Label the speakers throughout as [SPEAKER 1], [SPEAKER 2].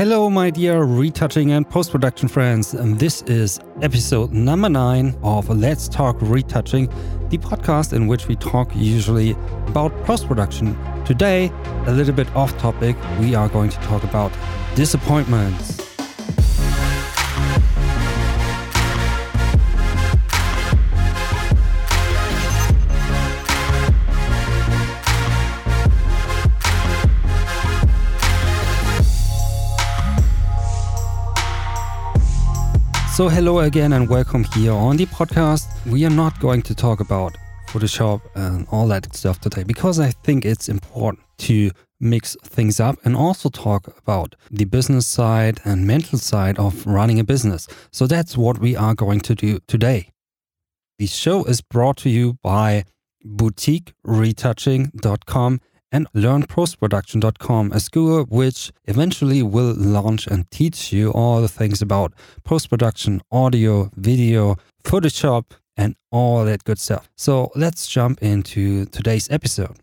[SPEAKER 1] Hello, my dear retouching and post production friends. And this is episode number nine of Let's Talk Retouching, the podcast in which we talk usually about post production. Today, a little bit off topic, we are going to talk about disappointments. So, hello again and welcome here on the podcast. We are not going to talk about Photoshop and all that stuff today because I think it's important to mix things up and also talk about the business side and mental side of running a business. So, that's what we are going to do today. The show is brought to you by boutiqueretouching.com and learnpostproduction.com, a school which eventually will launch and teach you all the things about post production, audio, video, Photoshop, and all that good stuff. So let's jump into today's episode.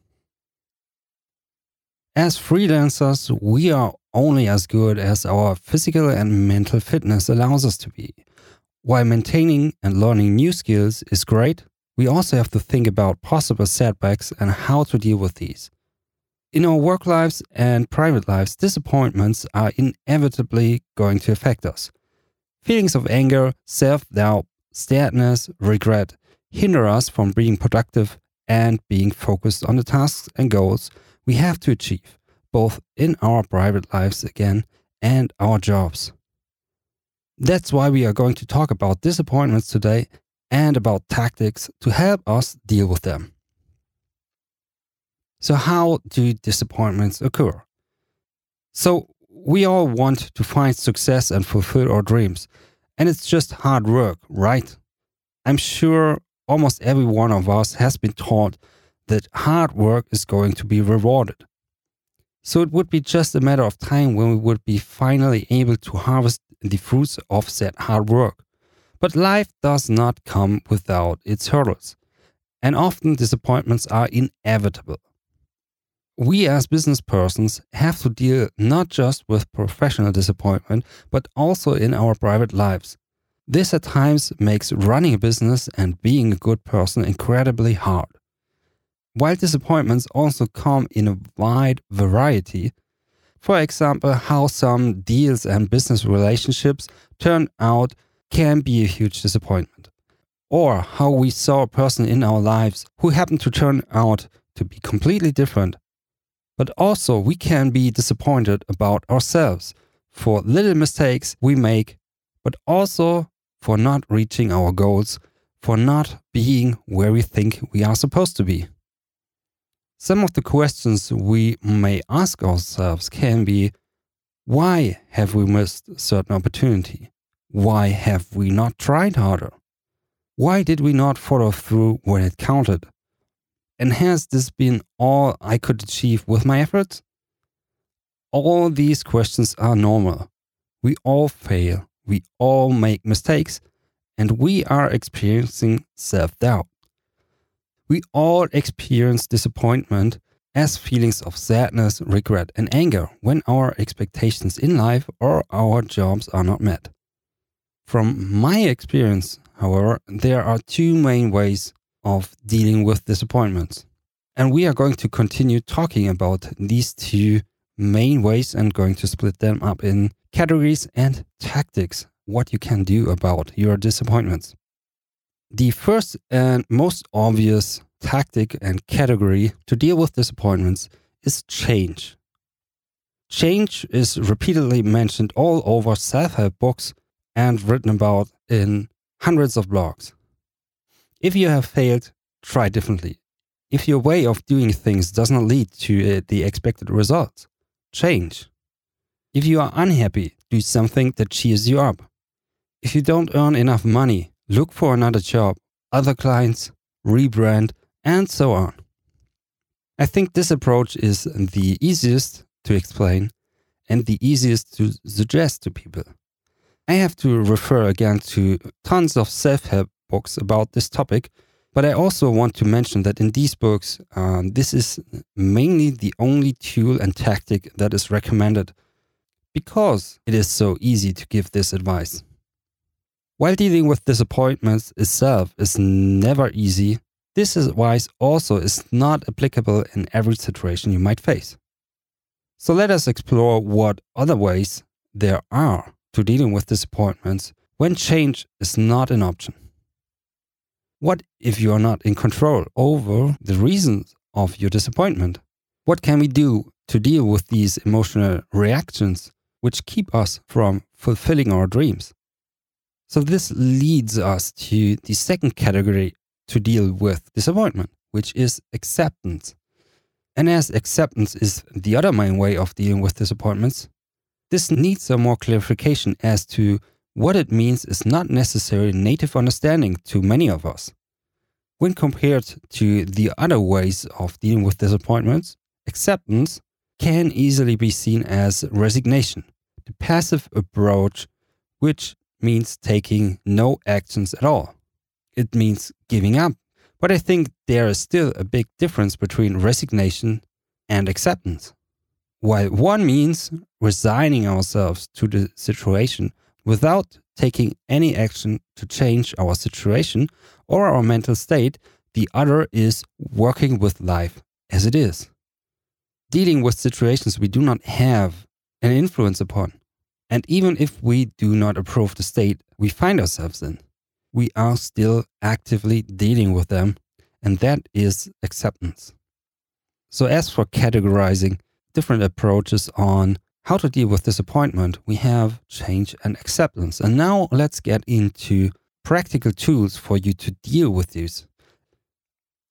[SPEAKER 1] As freelancers, we are only as good as our physical and mental fitness allows us to be. While maintaining and learning new skills is great, we also have to think about possible setbacks and how to deal with these. In our work lives and private lives, disappointments are inevitably going to affect us. Feelings of anger, self doubt, sadness, regret hinder us from being productive and being focused on the tasks and goals we have to achieve, both in our private lives again and our jobs. That's why we are going to talk about disappointments today and about tactics to help us deal with them. So, how do disappointments occur? So, we all want to find success and fulfill our dreams, and it's just hard work, right? I'm sure almost every one of us has been taught that hard work is going to be rewarded. So, it would be just a matter of time when we would be finally able to harvest the fruits of said hard work. But life does not come without its hurdles, and often disappointments are inevitable we as business persons have to deal not just with professional disappointment, but also in our private lives. This at times makes running a business and being a good person incredibly hard. While disappointments also come in a wide variety, for example, how some deals and business relationships turn out can be a huge disappointment. Or how we saw a person in our lives who happened to turn out to be completely different but also we can be disappointed about ourselves for little mistakes we make, but also for not reaching our goals, for not being where we think we are supposed to be. Some of the questions we may ask ourselves can be why have we missed certain opportunity? Why have we not tried harder? Why did we not follow through when it counted? And has this been all I could achieve with my efforts? All these questions are normal. We all fail, we all make mistakes, and we are experiencing self doubt. We all experience disappointment as feelings of sadness, regret, and anger when our expectations in life or our jobs are not met. From my experience, however, there are two main ways of dealing with disappointments. And we are going to continue talking about these two main ways and going to split them up in categories and tactics, what you can do about your disappointments. The first and most obvious tactic and category to deal with disappointments is change. Change is repeatedly mentioned all over self help books and written about in hundreds of blogs. If you have failed, try differently. If your way of doing things does not lead to uh, the expected results, change. If you are unhappy, do something that cheers you up. If you don't earn enough money, look for another job, other clients, rebrand, and so on. I think this approach is the easiest to explain and the easiest to suggest to people. I have to refer again to tons of self help books about this topic. But I also want to mention that in these books, um, this is mainly the only tool and tactic that is recommended because it is so easy to give this advice. While dealing with disappointments itself is never easy, this advice also is not applicable in every situation you might face. So let us explore what other ways there are to dealing with disappointments when change is not an option. What if you are not in control over the reasons of your disappointment? What can we do to deal with these emotional reactions which keep us from fulfilling our dreams? So, this leads us to the second category to deal with disappointment, which is acceptance. And as acceptance is the other main way of dealing with disappointments, this needs some more clarification as to what it means is not necessarily native understanding to many of us. When compared to the other ways of dealing with disappointments, acceptance can easily be seen as resignation, the passive approach, which means taking no actions at all. It means giving up. But I think there is still a big difference between resignation and acceptance. While one means resigning ourselves to the situation without taking any action to change our situation or our mental state, the other is working with life as it is. Dealing with situations we do not have an influence upon. And even if we do not approve the state we find ourselves in, we are still actively dealing with them, and that is acceptance. So, as for categorizing different approaches on how to deal with disappointment, we have change and acceptance. And now let's get into practical tools for you to deal with these.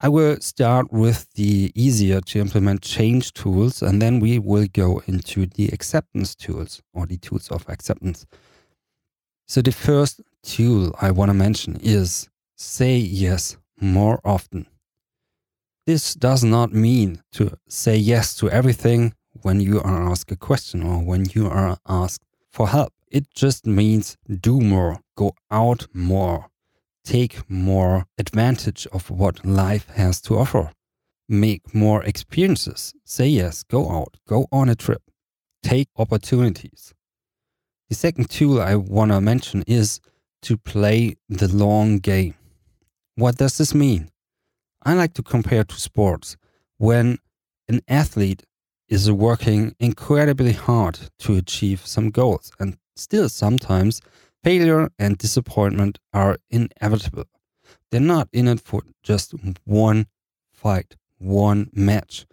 [SPEAKER 1] I will start with the easier to implement change tools, and then we will go into the acceptance tools or the tools of acceptance. So, the first tool I want to mention is say yes more often. This does not mean to say yes to everything when you are asked a question or when you are asked for help. It just means do more, go out more, take more advantage of what life has to offer, make more experiences, say yes, go out, go on a trip, take opportunities. The second tool I want to mention is to play the long game. What does this mean? I like to compare to sports. When an athlete is working incredibly hard to achieve some goals, and still sometimes failure and disappointment are inevitable. They're not in it for just one fight, one match.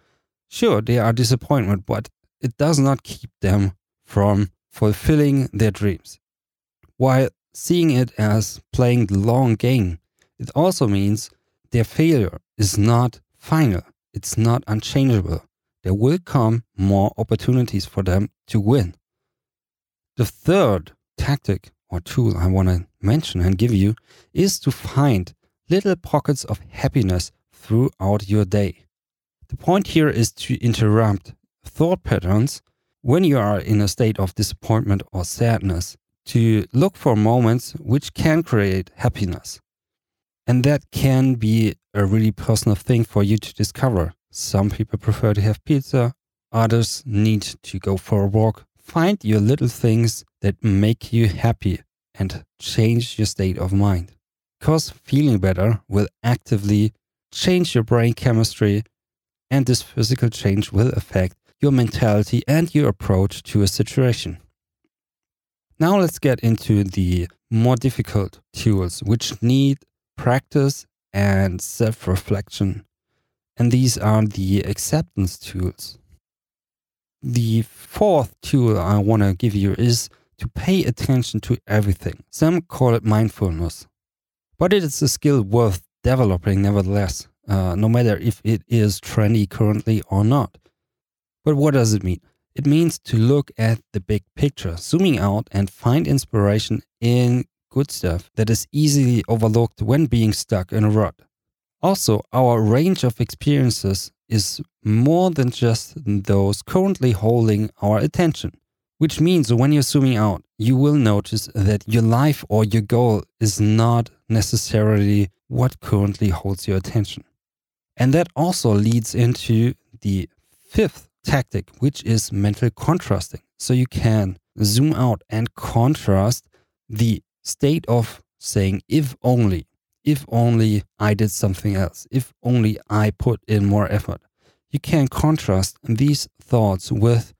[SPEAKER 1] Sure, they are disappointment, but it does not keep them from fulfilling their dreams. While seeing it as playing the long game, it also means their failure is not final, it's not unchangeable there will come more opportunities for them to win. The third tactic or tool I want to mention and give you is to find little pockets of happiness throughout your day. The point here is to interrupt thought patterns when you are in a state of disappointment or sadness, to look for moments which can create happiness. And that can be a really personal thing for you to discover. Some people prefer to have pizza, others need to go for a walk. Find your little things that make you happy and change your state of mind. Because feeling better will actively change your brain chemistry, and this physical change will affect your mentality and your approach to a situation. Now let's get into the more difficult tools which need practice and self reflection and these are the acceptance tools. The fourth tool I want to give you is to pay attention to everything. Some call it mindfulness, but it is a skill worth developing nevertheless, uh, no matter if it is trendy currently or not. But what does it mean? It means to look at the big picture, zooming out and find inspiration in good stuff that is easily overlooked when being stuck in a rut. Also, our range of experiences is more than just those currently holding our attention, which means when you're zooming out, you will notice that your life or your goal is not necessarily what currently holds your attention. And that also leads into the fifth tactic, which is mental contrasting. So you can zoom out and contrast the state of saying, if only, if only I did something else, if only I put in more effort. You can contrast these thoughts with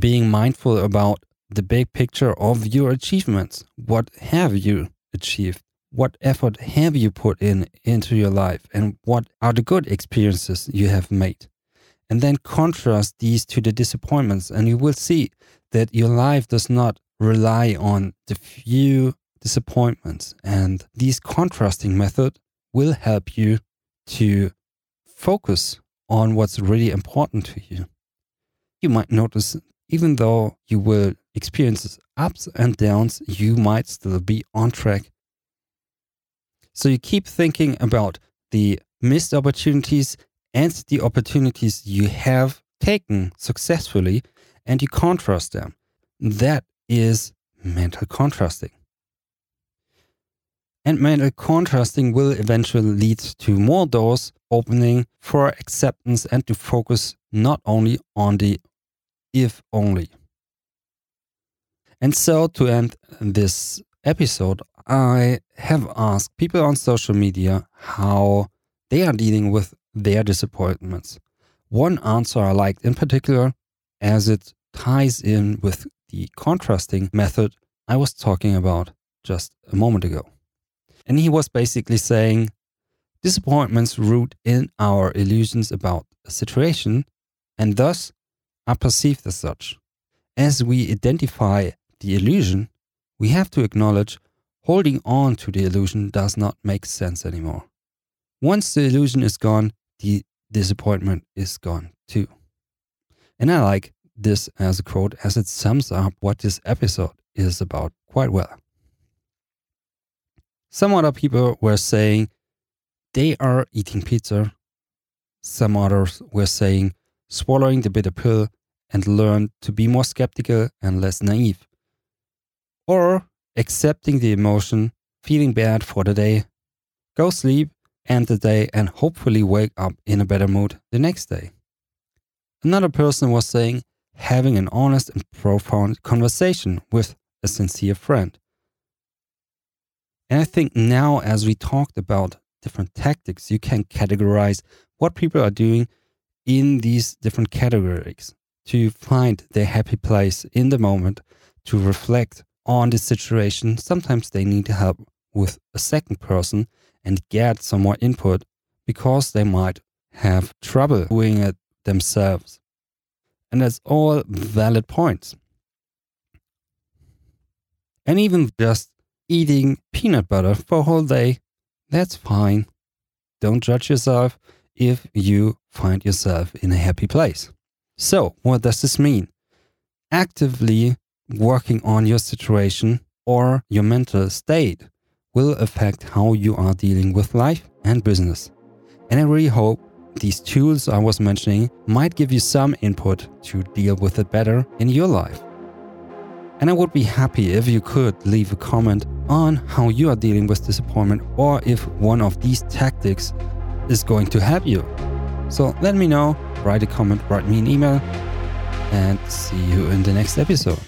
[SPEAKER 1] being mindful about the big picture of your achievements. What have you achieved? What effort have you put in into your life? And what are the good experiences you have made? And then contrast these to the disappointments, and you will see that your life does not rely on the few disappointments. And these contrasting method will help you to focus on what's really important to you. You might notice, even though you will experience ups and downs, you might still be on track. So you keep thinking about the missed opportunities and the opportunities you have taken successfully, and you contrast them. That is mental contrasting. And mental contrasting will eventually lead to more doors opening for acceptance and to focus not only on the if only. And so, to end this episode, I have asked people on social media how they are dealing with their disappointments. One answer I liked in particular, as it ties in with the contrasting method I was talking about just a moment ago. And he was basically saying disappointments root in our illusions about a situation and thus are perceived as such. As we identify the illusion, we have to acknowledge holding on to the illusion does not make sense anymore. Once the illusion is gone, the disappointment is gone too. And I like this as a quote as it sums up what this episode is about quite well. Some other people were saying they are eating pizza. Some others were saying swallowing the bitter pill and learn to be more skeptical and less naive. Or accepting the emotion, feeling bad for the day, go sleep, end the day, and hopefully wake up in a better mood the next day. Another person was saying having an honest and profound conversation with a sincere friend. And I think now, as we talked about different tactics, you can categorize what people are doing in these different categories to find their happy place in the moment, to reflect on the situation. Sometimes they need to help with a second person and get some more input because they might have trouble doing it themselves. And that's all valid points. And even just eating peanut butter for a whole day, that's fine. Don't judge yourself if you find yourself in a happy place. So, what does this mean? Actively working on your situation or your mental state will affect how you are dealing with life and business. And I really hope these tools I was mentioning might give you some input to deal with it better in your life. And I would be happy if you could leave a comment on how you are dealing with disappointment or if one of these tactics is going to help you. So let me know, write a comment, write me an email, and see you in the next episode.